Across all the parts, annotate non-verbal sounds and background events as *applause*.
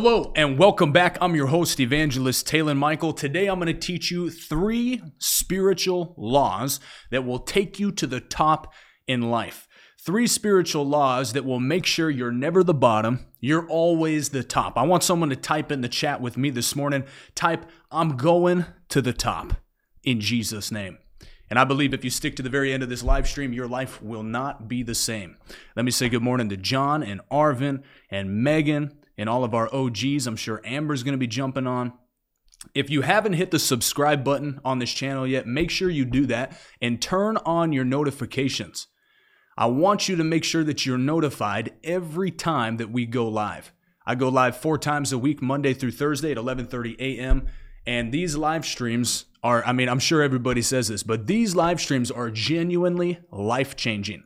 Hello and welcome back. I'm your host, Evangelist Taylan Michael. Today I'm going to teach you three spiritual laws that will take you to the top in life. Three spiritual laws that will make sure you're never the bottom, you're always the top. I want someone to type in the chat with me this morning. Type, I'm going to the top in Jesus' name. And I believe if you stick to the very end of this live stream, your life will not be the same. Let me say good morning to John and Arvin and Megan and all of our OGs. I'm sure Amber's going to be jumping on. If you haven't hit the subscribe button on this channel yet, make sure you do that and turn on your notifications. I want you to make sure that you're notified every time that we go live. I go live four times a week, Monday through Thursday at 11:30 a.m. And these live streams are, I mean, I'm sure everybody says this, but these live streams are genuinely life changing.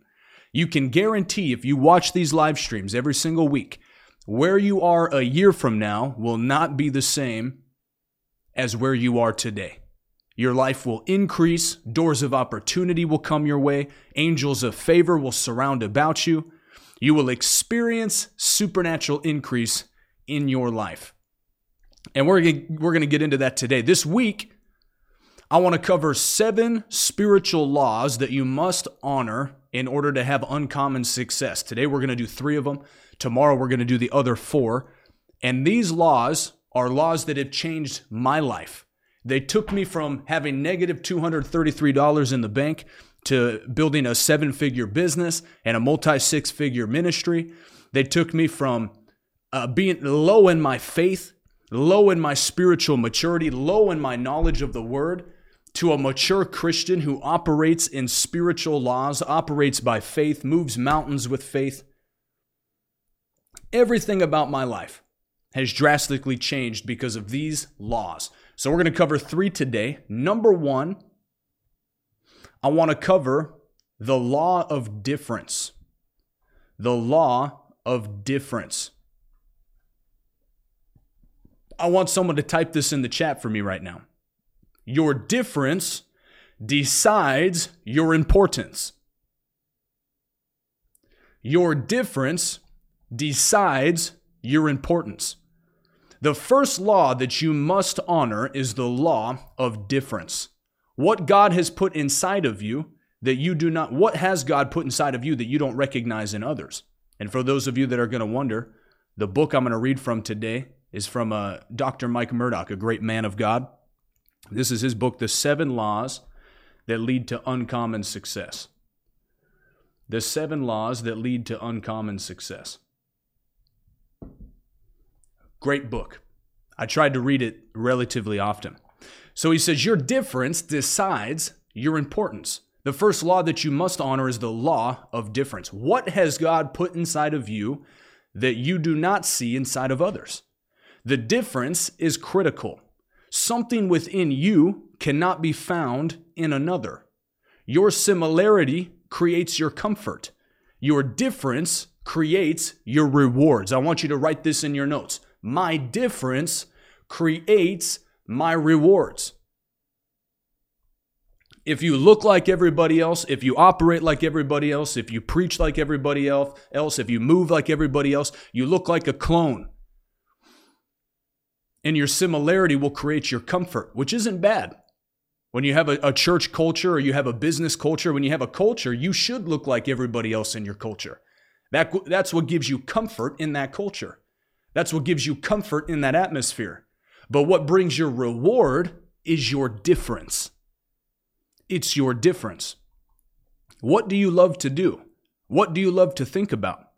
You can guarantee if you watch these live streams every single week where you are a year from now will not be the same as where you are today. Your life will increase, doors of opportunity will come your way, angels of favor will surround about you. You will experience supernatural increase in your life. And we're gonna, we're going to get into that today. This week, I want to cover seven spiritual laws that you must honor in order to have uncommon success. Today, we're going to do three of them. Tomorrow, we're going to do the other four. And these laws are laws that have changed my life. They took me from having negative $233 in the bank to building a seven figure business and a multi six figure ministry. They took me from uh, being low in my faith, low in my spiritual maturity, low in my knowledge of the word, to a mature Christian who operates in spiritual laws, operates by faith, moves mountains with faith, Everything about my life has drastically changed because of these laws. So we're going to cover three today. Number one, I want to cover the law of difference. The law of difference. I want someone to type this in the chat for me right now. Your difference decides your importance. Your difference decides your importance. The first law that you must honor is the law of difference. What God has put inside of you that you do not, what has God put inside of you that you don't recognize in others? And for those of you that are going to wonder, the book I'm going to read from today is from uh, Dr. Mike Murdock, a great man of God. This is his book, The Seven Laws That Lead to Uncommon Success. The Seven Laws That Lead to Uncommon Success. Great book. I tried to read it relatively often. So he says, Your difference decides your importance. The first law that you must honor is the law of difference. What has God put inside of you that you do not see inside of others? The difference is critical. Something within you cannot be found in another. Your similarity creates your comfort. Your difference creates your rewards. I want you to write this in your notes. My difference creates my rewards. If you look like everybody else, if you operate like everybody else, if you preach like everybody else, if you move like everybody else, you look like a clone. And your similarity will create your comfort, which isn't bad. When you have a, a, church culture or you have a business culture, when you have a culture, you should look like everybody else in your culture. That, that's what gives you comfort in that culture. That's what gives you comfort in that atmosphere. But what brings your reward is your difference. It's your difference. What do you love to do? What do you love to think about,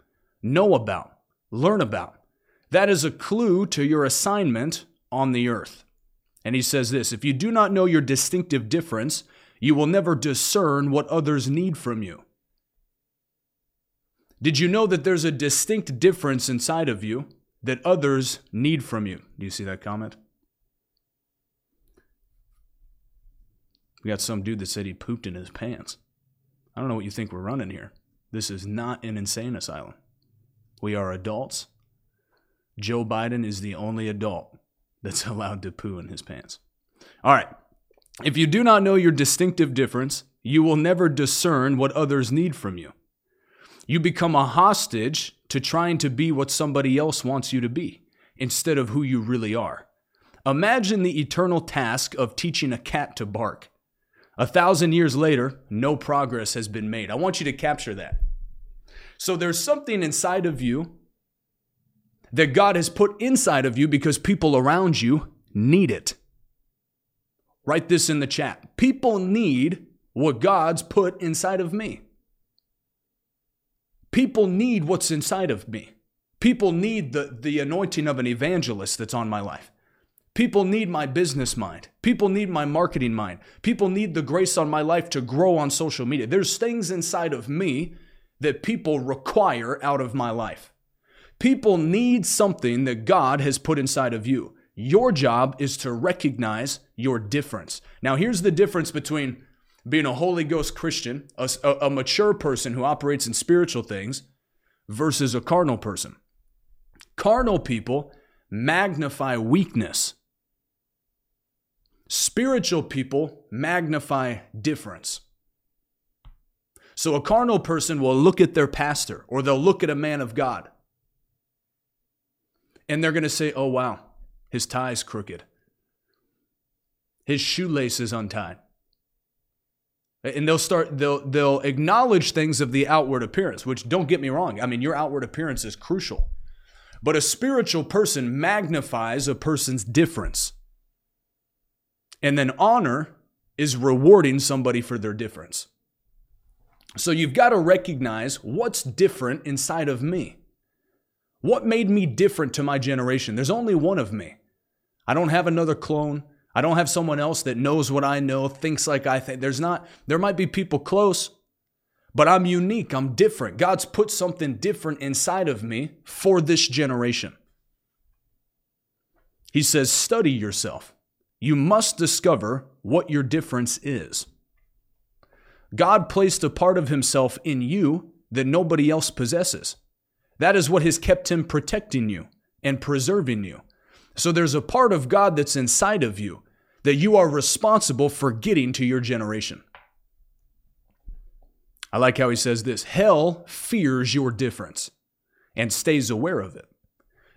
know about, learn about? That is a clue to your assignment on the earth. And he says this if you do not know your distinctive difference, you will never discern what others need from you. Did you know that there's a distinct difference inside of you that others need from you. Do you see that comment? We got some dude that said he pooped in his pants. I don't know what you think we're running here. This is not an insane asylum. We are adults. Joe Biden is the only adult that's *laughs* allowed to poo in his pants. All right. If you do not know your distinctive difference, you will never discern what others need from you. You become a hostage to trying to be what somebody else wants you to be. instead of who you really are. Imagine the eternal task of teaching a cat to bark. A thousand years later, no progress has been made. I want you to capture that. So there's something inside of you that God has put inside of you because people around you need it. Write this in the chat. People need what God's put inside of me. People need what's inside of me. People need the, the anointing of an evangelist that's on my life. People need my business mind. People need my marketing mind. People need the grace on my life to grow on social media. There's things inside of me that people require out of my life. People need something that God has put inside of you. Your job is to recognize your difference. Now, here's the difference between being a Holy Ghost Christian, a, a, mature person who operates in spiritual things, versus a carnal person. Carnal people magnify weakness. Spiritual people magnify difference. So a carnal person will look at their pastor or they'll look at a man of God and they're going to say, oh, wow, his tie's crooked, his shoelace is untied. And they'll start, they'll, they'll acknowledge things of the outward appearance, which don't get me wrong. I mean, your outward appearance is crucial. But a spiritual person magnifies a person's difference. And then honor is rewarding somebody for their difference. So you've got to recognize what's different inside of me. What made me different to my generation? There's only one of me. I don't have another clone. I don't have someone else that knows what I know, thinks like I think. There's not, there might be people close, but I'm unique. I'm different. God's put something different inside of me for this generation. He says, study yourself. You must discover what your difference is. God placed a part of himself in you that nobody else possesses. That is what has kept him protecting you and preserving you. So there's a part of God that's inside of you that you are responsible for getting to your generation. I like how he says this Hell fears your difference and stays aware of it.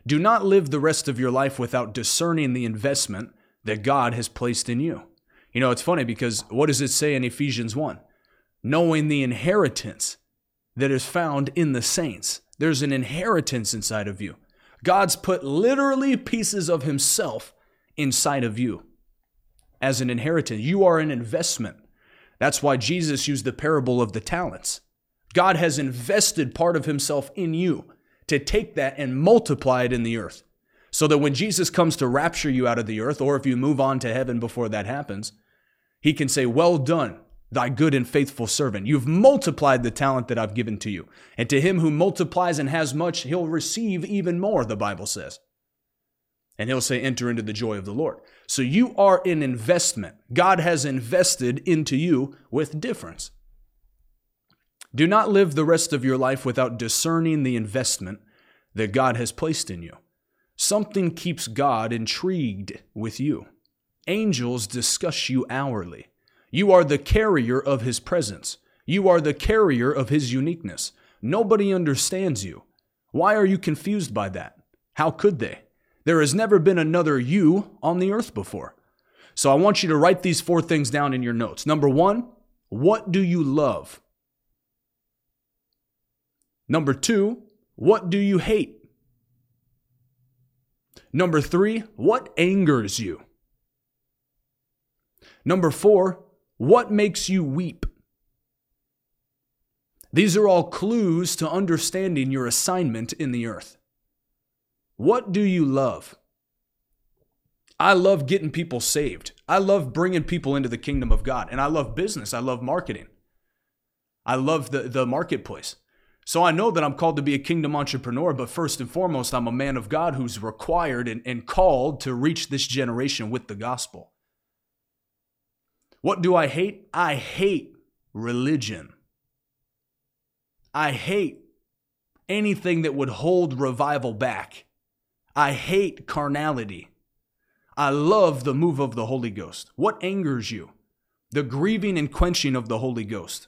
Do not live the rest of your life without discerning the investment that God has placed in you. You know, it's funny because what does it say in Ephesians 1? Knowing the inheritance that is found in the saints. There's an inheritance inside of you. God's put literally pieces of Himself inside of you as an inheritance. You are an investment. That's why Jesus used the parable of the talents. God has invested part of Himself in you to take that and multiply it in the earth. So that when Jesus comes to rapture you out of the earth, or if you move on to heaven before that happens, He can say, Well done, thy good and faithful servant. You've multiplied the talent that I've given to you. And to him who multiplies and has much, he'll receive even more, the Bible says. And he'll say, enter into the joy of the Lord. So you are an investment. God has invested into you with difference. Do not live the rest of your life without discerning the investment that God has placed in you. Something keeps God intrigued with you. Angels discuss you hourly. You are the carrier of his presence. You are the carrier of his uniqueness. Nobody understands you. Why are you confused by that? How could they? There has never been another you on the earth before. So I want you to write these four things down in your notes. Number one, what do you love? Number two, what do you hate? Number three, what angers you? Number four, what makes you weep? These are all clues to understanding your assignment in the earth. What do you love? I love getting people saved. I love bringing people into the kingdom of God. And I love business. I love marketing. I love the, the marketplace. So I know that I'm called to be a kingdom entrepreneur, but first and foremost, I'm a man of God who's required and, and called to reach this generation with the gospel. What do I hate? I hate religion. I hate anything that would hold revival back. I hate carnality. I love the move of the Holy Ghost. What angers you? The grieving and quenching of the Holy Ghost.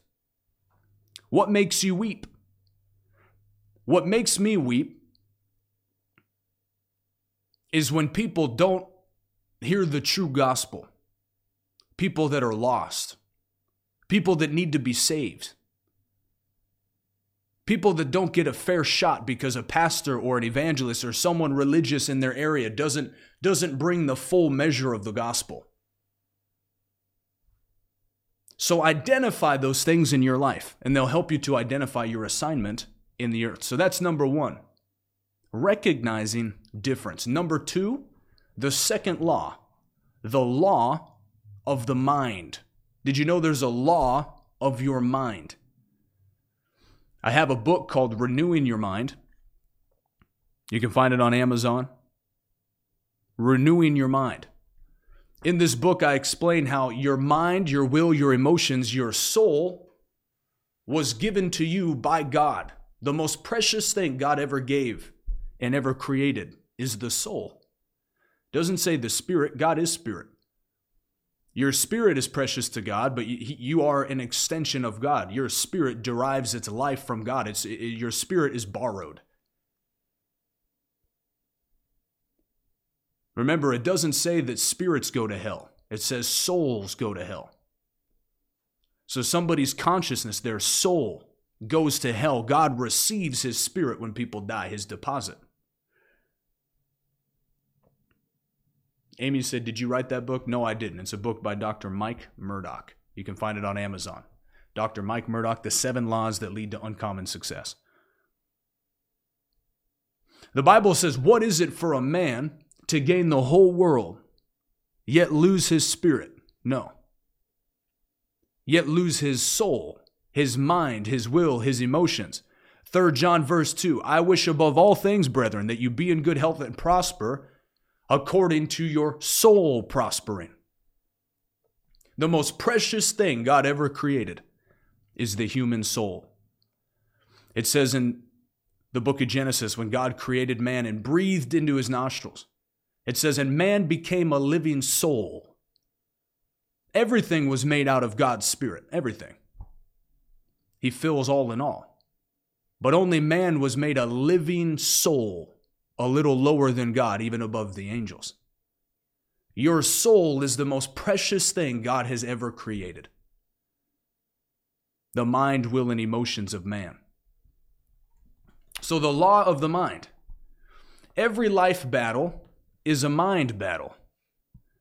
What makes you weep? What makes me weep is when people don't hear the true gospel, people that are lost, people that need to be saved, people that don't get a fair shot because a pastor or an evangelist or someone religious in their area doesn't, doesn't bring the full measure of the gospel. So identify those things in your life, and they'll help you to identify your assignment in the earth. So that's number one, recognizing difference. Number two, the second law, the law of the mind. Did you know there's a law of your mind? I have a book called Renewing Your Mind. You can find it on Amazon. Renewing Your Mind. In this book, I explain how your mind, your will, your emotions, your soul was given to you by God. The most precious thing God ever gave and ever created is the soul. Doesn't say the spirit, God is spirit. Your spirit is precious to God, but you are an extension of God. Your spirit derives its life from God. It's, it, your spirit is borrowed. Remember, it doesn't say that spirits go to hell, it says souls go to hell. So somebody's consciousness, their soul, goes to hell. God receives his spirit when people die, his deposit. Amy said, Did you write that book? No, I didn't. It's a book by Dr. Mike Murdock. You can find it on Amazon. Dr. Mike Murdock, The Seven Laws That Lead to Uncommon Success. The Bible says, What is it for a man to gain the whole world, yet lose his spirit. No. Yet lose his soul, his mind, his will, his emotions. 3 John verse 2 I wish above all things, brethren, that you be in good health and prosper according to your soul prospering. The most precious thing God ever created is the human soul. It says in the book of Genesis when God created man and breathed into his nostrils it says, And man became a living soul. Everything was made out of God's Spirit. Everything. He fills all in all. But only man was made a living soul, a little lower than God, even above the angels. Your soul is the most precious thing God has ever created. The mind, will, and emotions of man. So, the law of the mind. Every life battle is a mind battle.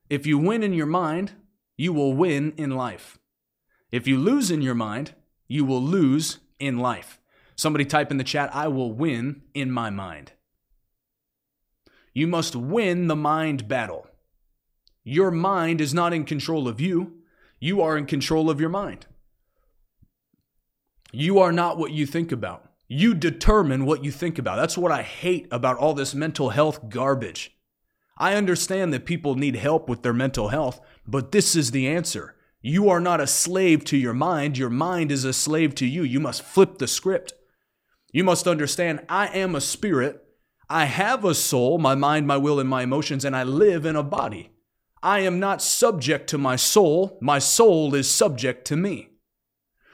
If you win in your mind, you will win in life. If you lose in your mind, you will lose in life. Somebody type in the chat, I will win in my mind. You must win the mind battle. Your mind is not in control of you, you are in control of your mind. You are not what you think about. You determine what you think about. That's what I hate about all this mental health garbage. I understand that people need help with their mental health, but this is the answer. You are not a slave to your mind, your mind is a slave to you. You must flip the script. You must understand I am a spirit. I have a soul, my mind, my will, and my emotions, and I live in a body. I am not subject to my soul, my soul is subject to me.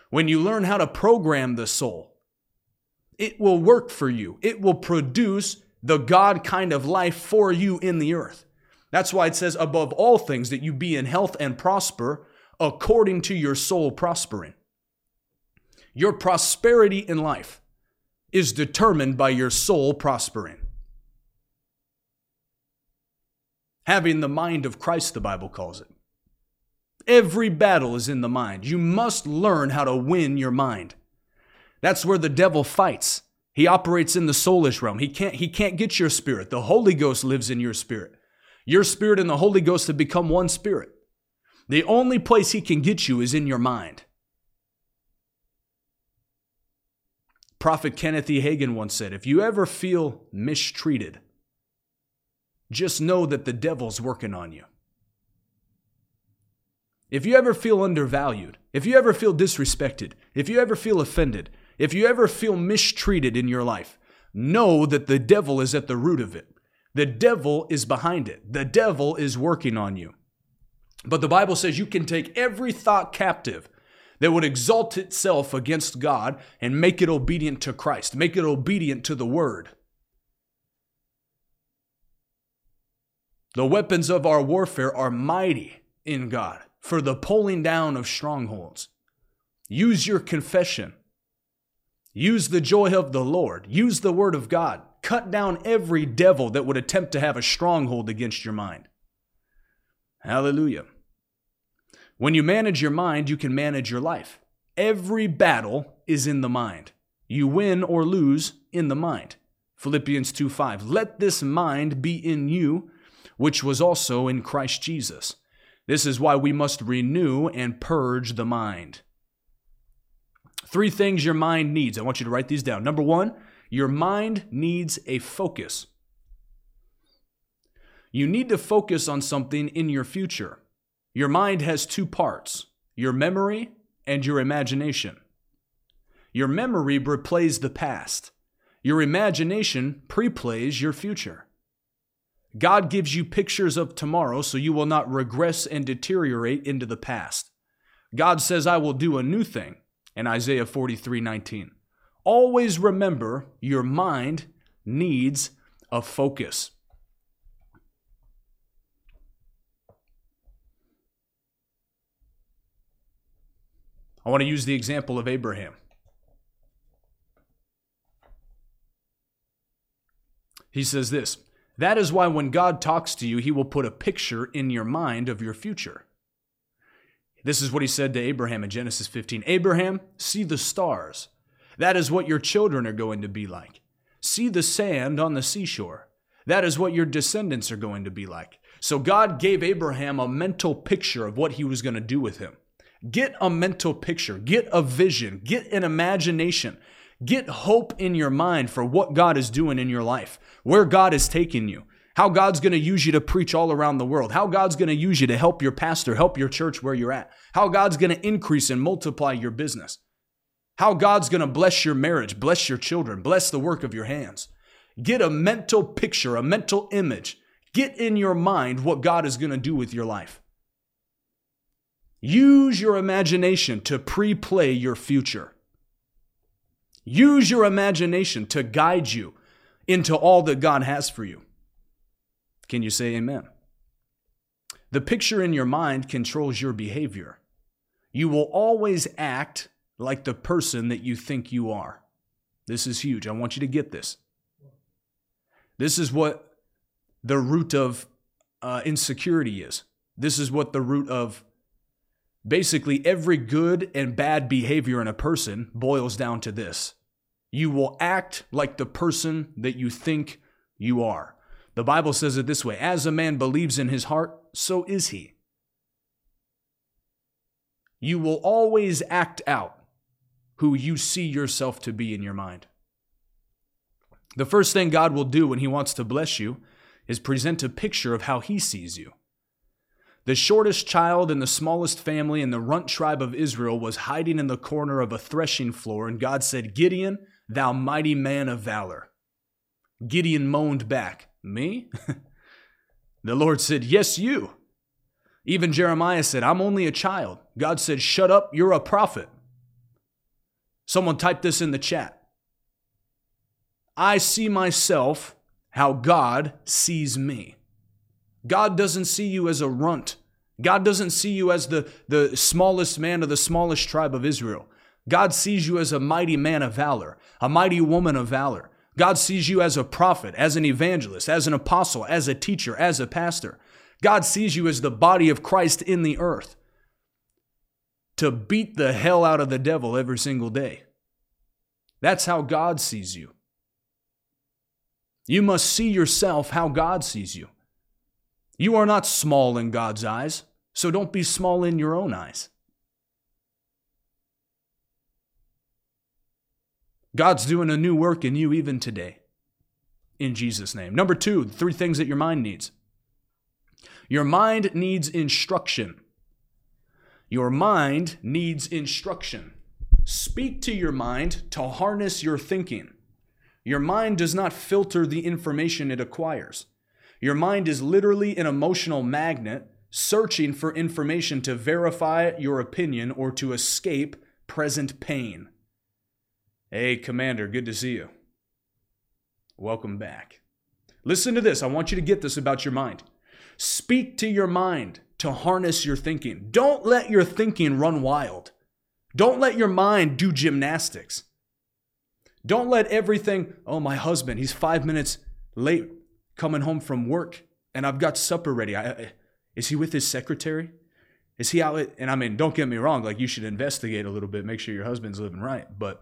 When you learn how to program the soul, it will work for you. It will produce the God kind of life for you in the earth. That's why it says, above all things, that you be in health and prosper according to your soul prospering. Your prosperity in life is determined by your soul prospering. Having the mind of Christ, the Bible calls it. Every battle is in the mind. You must learn how to win your mind. That's where the devil fights. He operates in the soulish realm. He can't, he can't get your spirit. The Holy Ghost lives in your spirit. Your spirit and the Holy Ghost have become one spirit. The only place he can get you is in your mind. Prophet Kenneth E. Hagin once said, If you ever feel mistreated, just know that the devil's working on you. If you ever feel undervalued, if you ever feel disrespected, if you ever feel offended, if you ever feel mistreated in your life, know that the devil is at the root of it. The devil is behind it. The devil is working on you. But the Bible says you can take every thought captive that would exalt itself against God and make it obedient to Christ, make it obedient to the word. The weapons of our warfare are mighty in God for the pulling down of strongholds. Use your confession. Use the joy of the Lord. Use the word of God. Cut down every devil that would attempt to have a stronghold against your mind. Hallelujah. When you manage your mind, you can manage your life. Every battle is in the mind. You win or lose in the mind. Philippians 2 5. Let this mind be in you, which was also in Christ Jesus. This is why we must renew and purge the mind. Three things your mind needs. I want you to write these down. Number one, your mind needs a focus. You need to focus on something in your future. Your mind has two parts your memory and your imagination. Your memory replays the past. Your imagination preplays your future. God gives you pictures of tomorrow so you will not regress and deteriorate into the past. God says, I will do a new thing in Isaiah 43 19. Always remember your mind needs a focus. I want to use the example of Abraham. He says this That is why when God talks to you, he will put a picture in your mind of your future. This is what he said to Abraham in Genesis 15 Abraham, see the stars. That is what your children are going to be like. See the sand on the seashore. That is what your descendants are going to be like. So God gave Abraham a mental picture of what he was going to do with him. Get a mental picture, get a vision, get an imagination, get hope in your mind for what God is doing in your life, where God is taking you, how God's going to use you to preach all around the world, how God's going to use you to help your pastor, help your church where you're at, how God's going to increase and multiply your business, how God's going to bless your marriage, bless your children, bless the work of your hands. Get a mental picture, a mental image. Get in your mind what God is going to do with your life. Use your imagination to pre play your future. Use your imagination to guide you into all that God has for you. Can you say amen? The picture in your mind controls your behavior. You will always act like the person that you think you are. This is huge. I want you to get this. This is what the root of uh, insecurity is. This is what the root of Basically, every good and bad behavior in a person boils down to this you will act like the person that you think you are. The Bible says it this way As a man believes in his heart, so is he. You will always act out who you see yourself to be in your mind. The first thing God will do when He wants to bless you is present a picture of how He sees you. The shortest child in the smallest family in the runt tribe of Israel was hiding in the corner of a threshing floor, and God said, Gideon, thou mighty man of valor. Gideon moaned back, Me? *laughs* the Lord said, Yes, you. Even Jeremiah said, I'm only a child. God said, Shut up, you're a prophet. Someone typed this in the chat. I see myself how God sees me. God doesn't see you as a runt. God doesn't see you as the, the smallest man of the smallest tribe of Israel. God sees you as a mighty man of valor, a mighty woman of valor. God sees you as a prophet, as an evangelist, as an apostle, as a teacher, as a pastor. God sees you as the body of Christ in the earth to beat the hell out of the devil every single day. That's how God sees you. You must see yourself how God sees you. You are not small in God's eyes, so don't be small in your own eyes. God's doing a new work in you even today. In Jesus' name. Number two, three things that your mind needs. Your mind needs instruction. Your mind needs instruction. Speak to your mind to harness your thinking. Your mind does not filter the information it acquires. Your mind is literally an emotional magnet searching for information to verify your opinion or to escape present pain. Hey, Commander, good to see you. Welcome back. Listen to this. I want you to get this about your mind. Speak to your mind to harness your thinking. Don't let your thinking run wild. Don't let your mind do gymnastics. Don't let everything, oh, my husband, he's five minutes late coming home from work and I've got supper ready. I, is he with his secretary? Is he out? And I mean, don't get me wrong, like you should investigate a little bit, make sure your husband's living right. But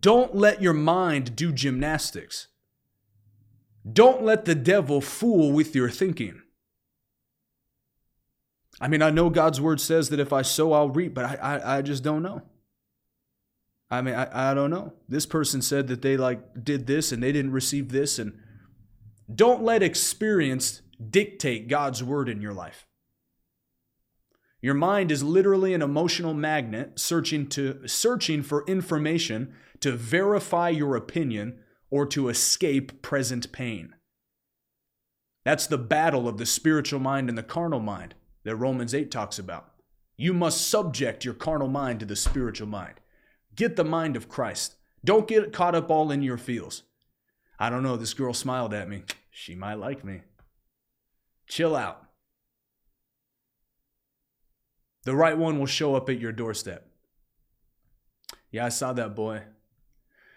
don't let your mind do gymnastics. Don't let the devil fool with your thinking. I mean, I know God's word says that if I sow, I'll reap, but I, I, I just don't know. I mean, I, I don't know. This person said that they like did this and they didn't receive this. And don't let experience dictate God's word in your life. Your mind is literally an emotional magnet searching to searching for information to verify your opinion or to escape present pain. That's the battle of the spiritual mind and the carnal mind that Romans 8 talks about. You must subject your carnal mind to the spiritual mind. Get the mind of Christ. Don't get caught up all in your feels. I don't know, this girl smiled at me. She might like me. Chill out. The right one will show up at your doorstep. Yeah, I saw that boy.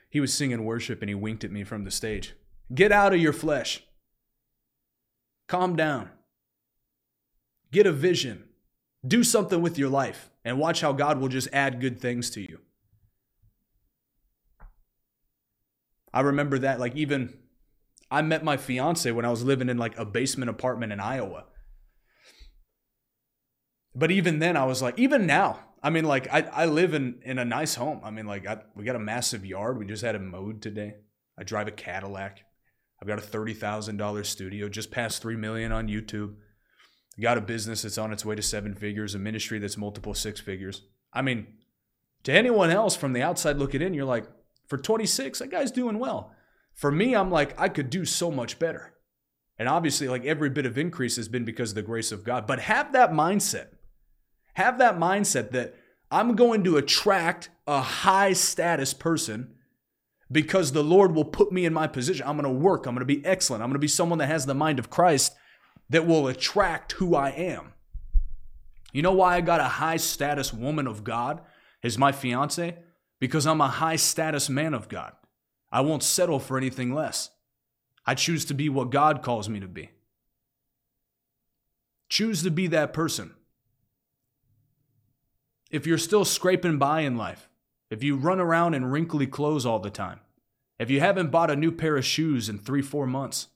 He was singing worship and he winked at me from the stage. Get out of your flesh. Calm down. Get a vision. Do something with your life and watch how God will just add good things to you. I remember that, like, even I met my fiance when I was living in like a basement apartment in Iowa. But even then, I was like, even now, I mean, like, I, I live in, in a nice home. I mean, like, I, we got a massive yard. We just had it mowed today. I drive a Cadillac. I've got a $30,000 studio, just past 3 million on YouTube. Got a business that's on its way to seven figures, a ministry that's multiple six figures. I mean, to anyone else from the outside looking in, you're like, for 26, that guy's doing well. For me, I'm like, I could do so much better. And obviously, like every bit of increase has been because of the grace of God. But have that mindset. Have that mindset that I'm going to attract a high status person because the Lord will put me in my position. I'm going to work. I'm going to be excellent. I'm going to be someone that has the mind of Christ that will attract who I am. You know why I got a high status woman of God as my fiance? because I'm a high status man of God. I won't settle for anything less. I choose to be what God calls me to be. Choose to be that person. If you're still scraping by in life, if you run around in wrinkly clothes all the time, if you haven't bought a new pair of shoes in three, four months,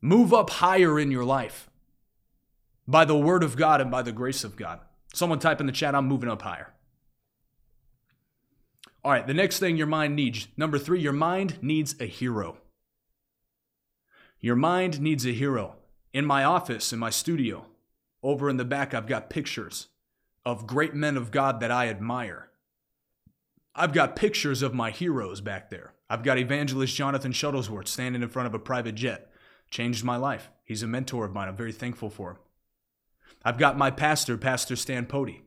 move up higher in your life by the word of God and by the grace of God. Someone type in the chat, I'm moving up higher. All right, the next thing your mind needs. Number three, your mind needs a hero. Your mind needs a hero. In my office, in my studio, over in the back, I've got pictures of great men of God that I admire. I've got pictures of my heroes back there. I've got evangelist Jonathan Shuttlesworth standing in front of a private jet. Changed my life. He's a mentor of mine. I'm very thankful for him. I've got my pastor, Pastor Stan Pody.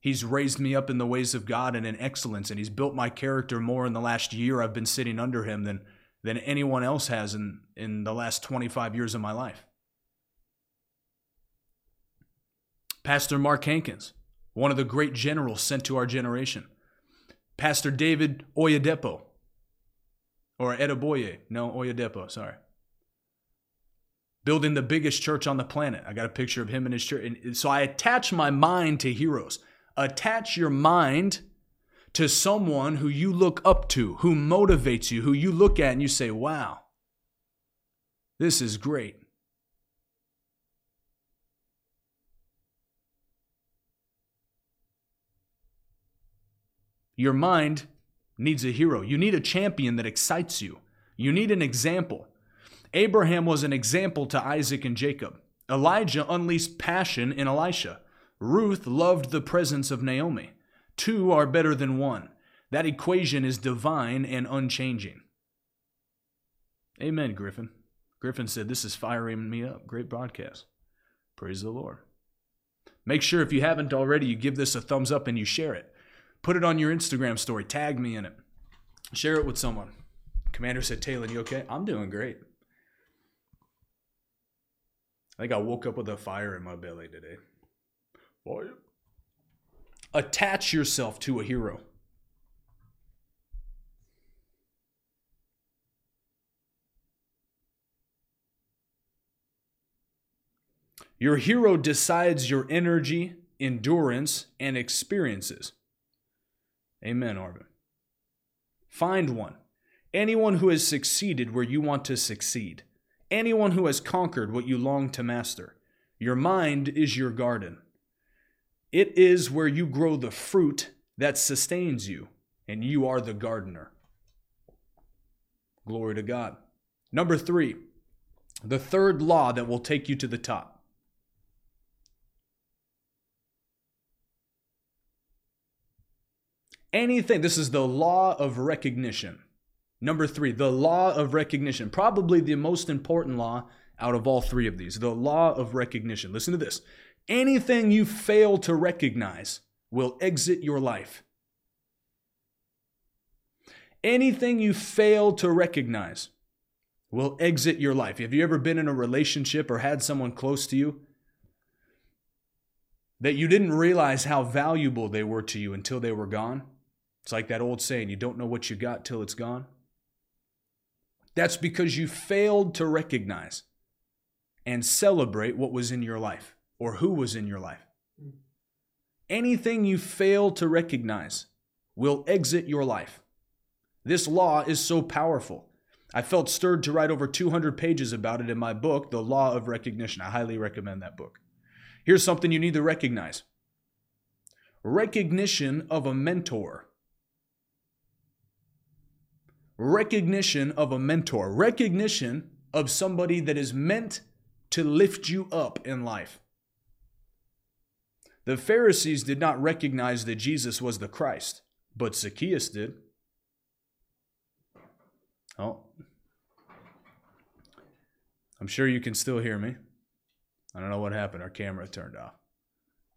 He's raised me up in the ways of God and in excellence, and he's built my character more in the last year I've been sitting under him than, than anyone else has in, in the last 25 years of my life. Pastor Mark Hankins, one of the great generals sent to our generation. Pastor David Oyedepo, or Adeboye, no, Oyedepo, sorry building the biggest church on the planet. I got a picture of him in his church. And so I attach my mind to heroes. Attach your mind to someone who you look up to, who motivates you, who you look at and you say, wow, this is great. Your mind needs a hero. You need a champion that excites you. You need an example. Abraham was an example to Isaac and Jacob. Elijah unleashed passion in Elisha. Ruth loved the presence of Naomi. Two are better than one. That equation is divine and unchanging. Amen, Griffin. Griffin said, This is firing me up. Great broadcast. Praise the Lord. Make sure if you haven't already, you give this a thumbs up and you share it. Put it on your Instagram story. Tag me in it. Share it with someone. Commander said, Taylor, you okay? I'm doing great. I think I woke up with a fire in my belly today. Fire. Attach yourself to a hero. Your hero decides your energy, endurance, and experiences. Amen, Arvin. Find one. Anyone who has succeeded where you want to succeed. Anyone who has conquered what you long to master. Your mind is your garden. It is where you grow the fruit that sustains you, and you are the gardener. Glory to God. Number three, the third law that will take you to the top. anything. This is the law of recognition. Number three, the law of recognition. Probably the most important law out of all three of these. The law of recognition. Listen to this. Anything you fail to recognize will exit your life. Anything you fail to recognize will exit your life. Have you ever been in a relationship or had someone close to you that you didn't realize how valuable they were to you until they were gone? It's like that old saying, you don't know what you got till it's gone. That's because you failed to recognize and celebrate what was in your life or who was in your life. Anything you fail to recognize will exit your life. This law is so powerful. I felt stirred to write over 200 pages about it in my book, The Law of Recognition. I highly recommend that book. Here's something you need to recognize recognition of a mentor recognition of a mentor, recognition of somebody that is meant to lift you up in life. The Pharisees did not recognize that Jesus was the Christ, but Zacchaeus did. Oh. I'm sure you can still hear me. I don't know what happened. Our camera turned off.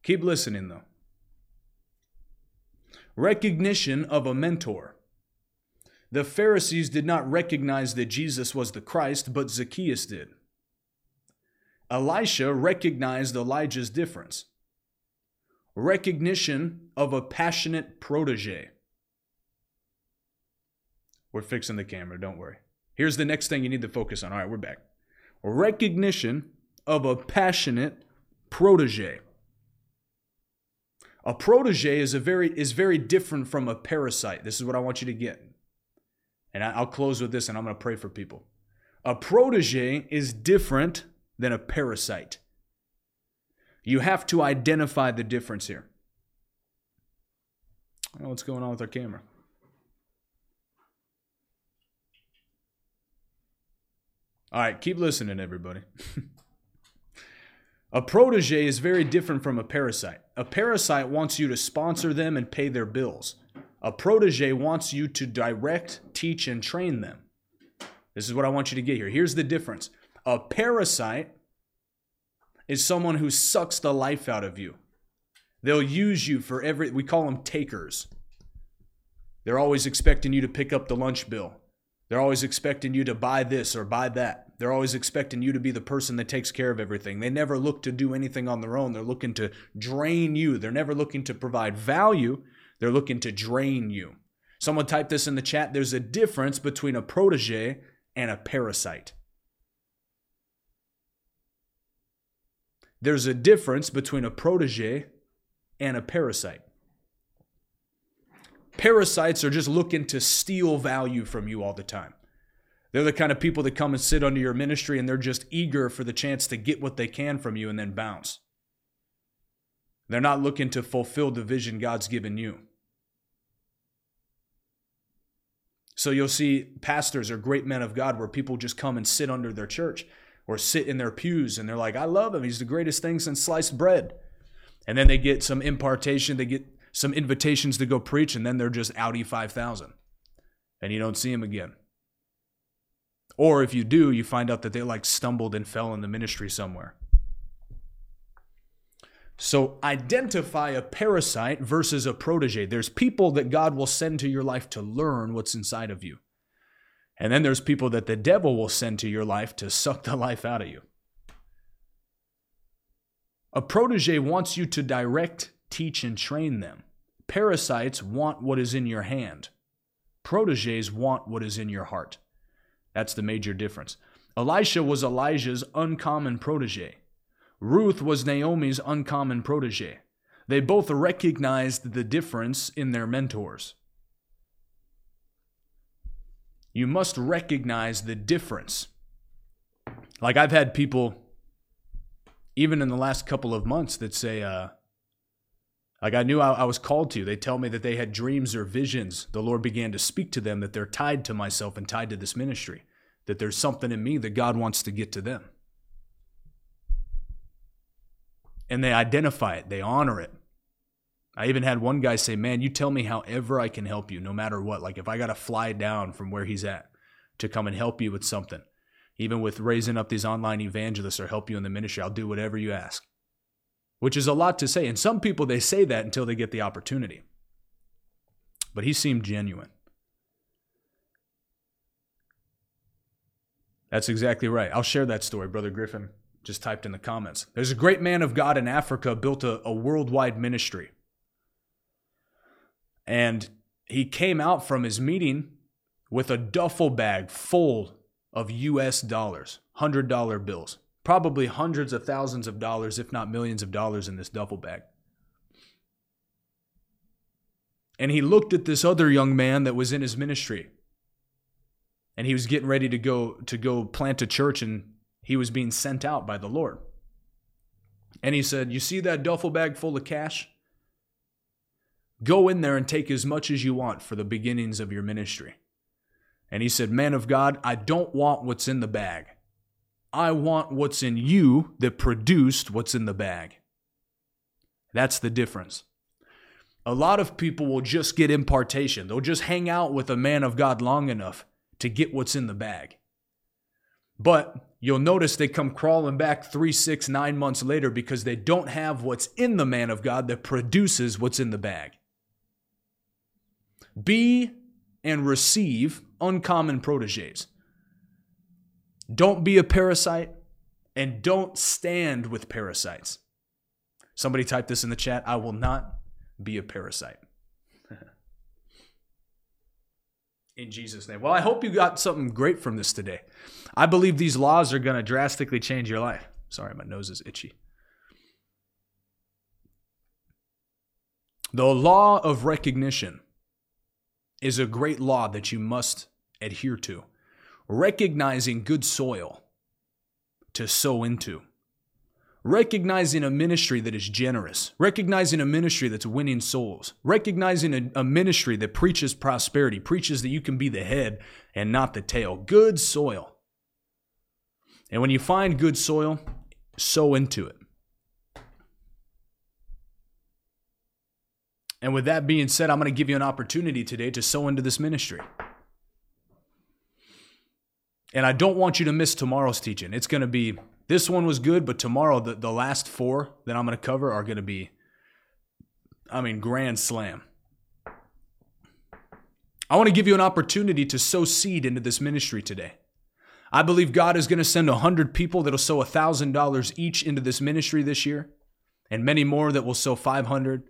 Keep listening, though. Recognition of a mentor. The Pharisees did not recognize that Jesus was the Christ, but Zacchaeus did. Elisha recognized Elijah's difference. Recognition of a passionate protege. We're fixing the camera, don't worry. Here's the next thing you need to focus on. All right, we're back. Recognition of a passionate protege. A protege is a very is very different from a parasite. This is what I want you to get. And I'll close with this and I'm going to pray for people. A protege is different than a parasite. You have to identify the difference here. What's going on with our camera? All right, keep listening, everybody. *laughs* a protege is very different from a parasite. A parasite wants you to sponsor them and pay their bills. A protege wants you to direct, teach, and train them. This is what I want you to get here. Here's the difference a parasite is someone who sucks the life out of you. They'll use you for every, we call them takers. They're always expecting you to pick up the lunch bill. They're always expecting you to buy this or buy that. They're always expecting you to be the person that takes care of everything. They never look to do anything on their own. They're looking to drain you. They're never looking to provide value. They're looking to drain you. Someone typed this in the chat. There's a difference between a protege and a parasite. There's a difference between a protege and a parasite. Parasites are just looking to steal value from you all the time. They're the kind of people that come and sit under your ministry and they're just eager for the chance to get what they can from you and then bounce. They're not looking to fulfill the vision God's given you. So you'll see pastors or great men of God where people just come and sit under their church or sit in their pews and they're like, I love him. He's the greatest thing since sliced bread. And then they get some impartation, they get some invitations to go preach, and then they're just Audi 5000. And you don't see him again. Or if you do, you find out that they like stumbled and fell in the ministry somewhere. So identify a parasite versus a protege. There's people that God will send to your life to learn what's inside of you. And then there's people that the devil will send to your life to suck the life out of you. A protege wants you to direct, teach, and train them. Parasites want what is in your hand. Proteges want what is in your heart. That's the major difference. Elisha was Elijah's uncommon protege. Ruth was Naomi's uncommon protege. They both recognized the difference in their mentors. You must recognize the difference. Like I've had people, even in the last couple of months, that say, uh, like I knew I, I was called to. They tell me that they had dreams or visions. The Lord began to speak to them that they're tied to myself and tied to this ministry, that there's something in me that God wants to get to them. And they identify it, they honor it. I even had one guy say, Man, you tell me however I can help you, no matter what. Like if I got to fly down from where he's at to come and help you with something, even with raising up these online evangelists or help you in the ministry, I'll do whatever you ask. Which is a lot to say. And some people, they say that until they get the opportunity. But he seemed genuine. That's exactly right. I'll share that story, Brother Griffin just typed in the comments. There's a great man of God in Africa built a, a worldwide ministry. And he came out from his meeting with a duffel bag full of US dollars, $100 bills, probably hundreds of thousands of dollars, if not millions of dollars in this duffel bag. And he looked at this other young man that was in his ministry. And he was getting ready to go to go plant a church and he was being sent out by the Lord. And he said, You see that duffel bag full of cash? Go in there and take as much as you want for the beginnings of your ministry. And he said, Man of God, I don't want what's in the bag. I want what's in you that produced what's in the bag. That's the difference. A lot of people will just get impartation. They'll just hang out with a man of God long enough to get what's in the bag. But you'll notice they come crawling back three, six, nine months later because they don't have what's in the man of God that produces what's in the bag. Be and receive uncommon proteges. Don't be a parasite and don't stand with parasites. Somebody type this in the chat I will not be a parasite. In Jesus' name. Well, I hope you got something great from this today. I believe these laws are going to drastically change your life. Sorry, my nose is itchy. The law of recognition is a great law that you must adhere to. Recognizing good soil to sow into recognizing a ministry that is generous, recognizing a ministry that's winning souls, recognizing a, a, ministry that preaches prosperity, preaches that you can be the head and not the tail. Good soil. And when you find good soil, sow into it. And with that being said, I'm going to give you an opportunity today to sow into this ministry. And I don't want you to miss tomorrow's teaching. It's going to be this one was good, but tomorrow the, the last four that I'm going to cover are going to be, I mean, grand slam. I want to give you an opportunity to sow seed into this ministry today. I believe God is going to send 100 people that'll sow $1,000 each into this ministry this year, and many more that will sow 500,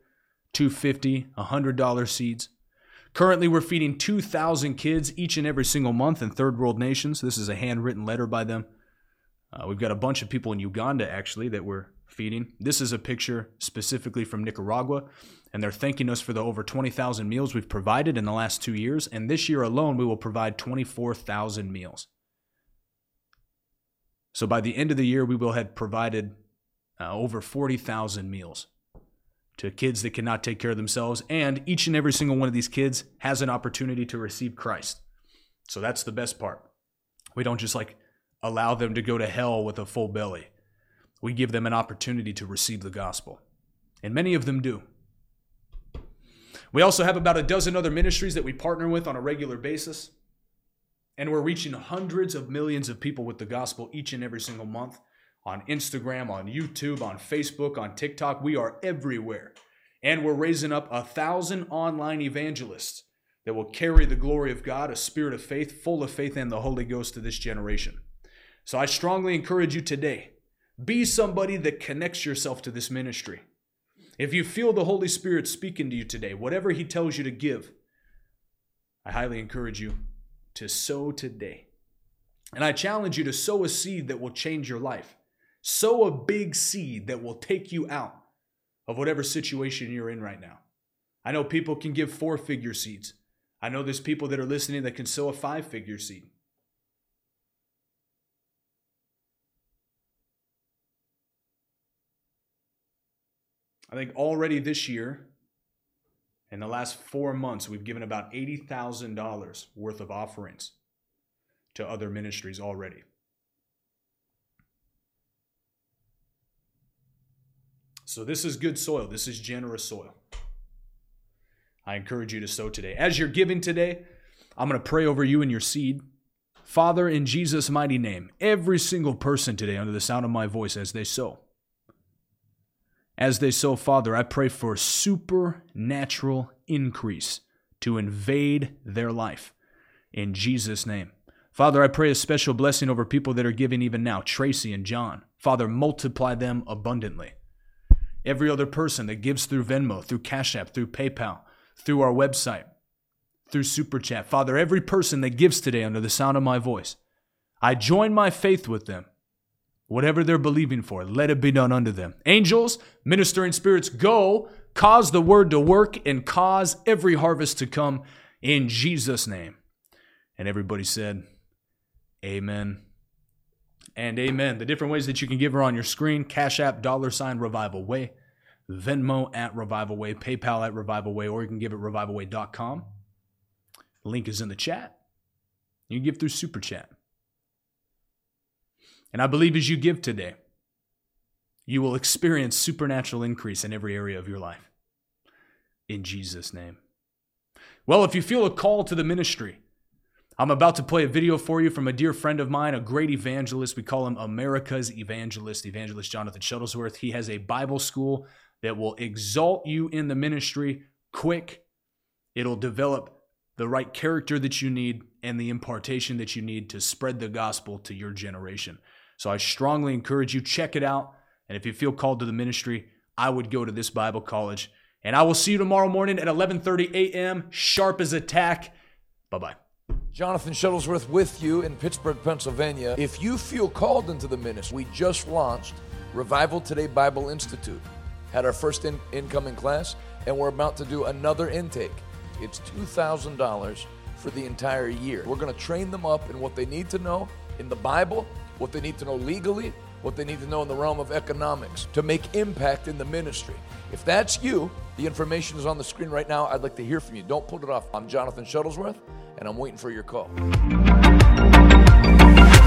250, $100 seeds. Currently, we're feeding 2,000 kids each and every single month in third world nations. This is a handwritten letter by them. Uh, we've got a bunch of people in Uganda actually that we're feeding. This is a picture specifically from Nicaragua, and they're thanking us for the over 20,000 meals we've provided in the last two years. And this year alone, we will provide 24,000 meals. So by the end of the year, we will have provided uh, over 40,000 meals to kids that cannot take care of themselves. And each and every single one of these kids has an opportunity to receive Christ. So that's the best part. We don't just like allow them to go to hell with a full belly. We give them an opportunity to receive the gospel. And many of them do. We also have about a dozen other ministries that we partner with on a regular basis. And we're reaching hundreds of millions of people with the gospel each and every single month. on Instagram, on YouTube, on Facebook, on TikTok. We are everywhere. And we're raising up a thousand online evangelists that will carry the glory of God, a spirit of faith, full of faith and the Holy Ghost to this generation. So I strongly encourage you today be somebody that connects yourself to this ministry. If you feel the Holy Spirit speaking to you today, whatever He tells you to give, I highly encourage you to sow today. And I challenge you to sow a seed that will change your life. Sow a big seed that will take you out of whatever situation you're in right now. I know people can give four figure seeds. I know there's people that are listening that can sow a five figure seed. I think already this year, in the last four months, we've given about $80,000 worth of offerings to other ministries already. So, this is good soil. This is generous soil. I encourage you to sow today. As you're giving today, I'm going to pray over you and your seed. Father, in Jesus' mighty name, every single person today under the sound of my voice as they sow, as they sow, Father, I pray for supernatural increase to invade their life. In Jesus' name. Father, I pray a special blessing over people that are giving even now, Tracy and John. Father, multiply them abundantly. Every other person that gives through Venmo, through Cash App, through PayPal, through our website, through Super Chat. Father, every person that gives today under the sound of my voice, I join my faith with them Whatever they're believing for, let it be done unto them. Angels, ministering spirits, go, cause the word to work, and cause every harvest to come in Jesus' name. And everybody said, Amen and amen. The different ways that you can give are on your screen Cash App, dollar sign, Revival Way, Venmo at Revival Way, PayPal at Revival Way, or you can give at revivalway.com. Link is in the chat. You can give through Super Chat. And I believe as you give today, you will experience supernatural increase in every area of your life. In Jesus' name. Well, if you feel a call to the ministry, I'm about to play a video for you from a dear friend of mine, a great evangelist. We call him America's evangelist, Evangelist Jonathan Shuttlesworth. He has a Bible school that will exalt you in the ministry quick. It'll develop the right character that you need and the impartation that you need to spread the gospel to your generation. So I strongly encourage you check it out. And if you feel called to the ministry, I would go to this Bible college. And I will see you tomorrow morning at 11:30 a.m. sharp as attack. Bye-bye. Jonathan Shuttlesworth with you in Pittsburgh, Pennsylvania. If you feel called into the ministry, we just launched Revival Today Bible Institute. Had our first in- incoming class, and we're about to do another intake. It's $2,000 for the entire year. We're going to train them up in what they need to know in the Bible what they need to know legally, what they need to know in the realm of economics to make impact in the ministry. If that's you, the information is on the screen right now. I'd like to hear from you. Don't put it off. I'm Jonathan Shuttlesworth, and I'm waiting for your call.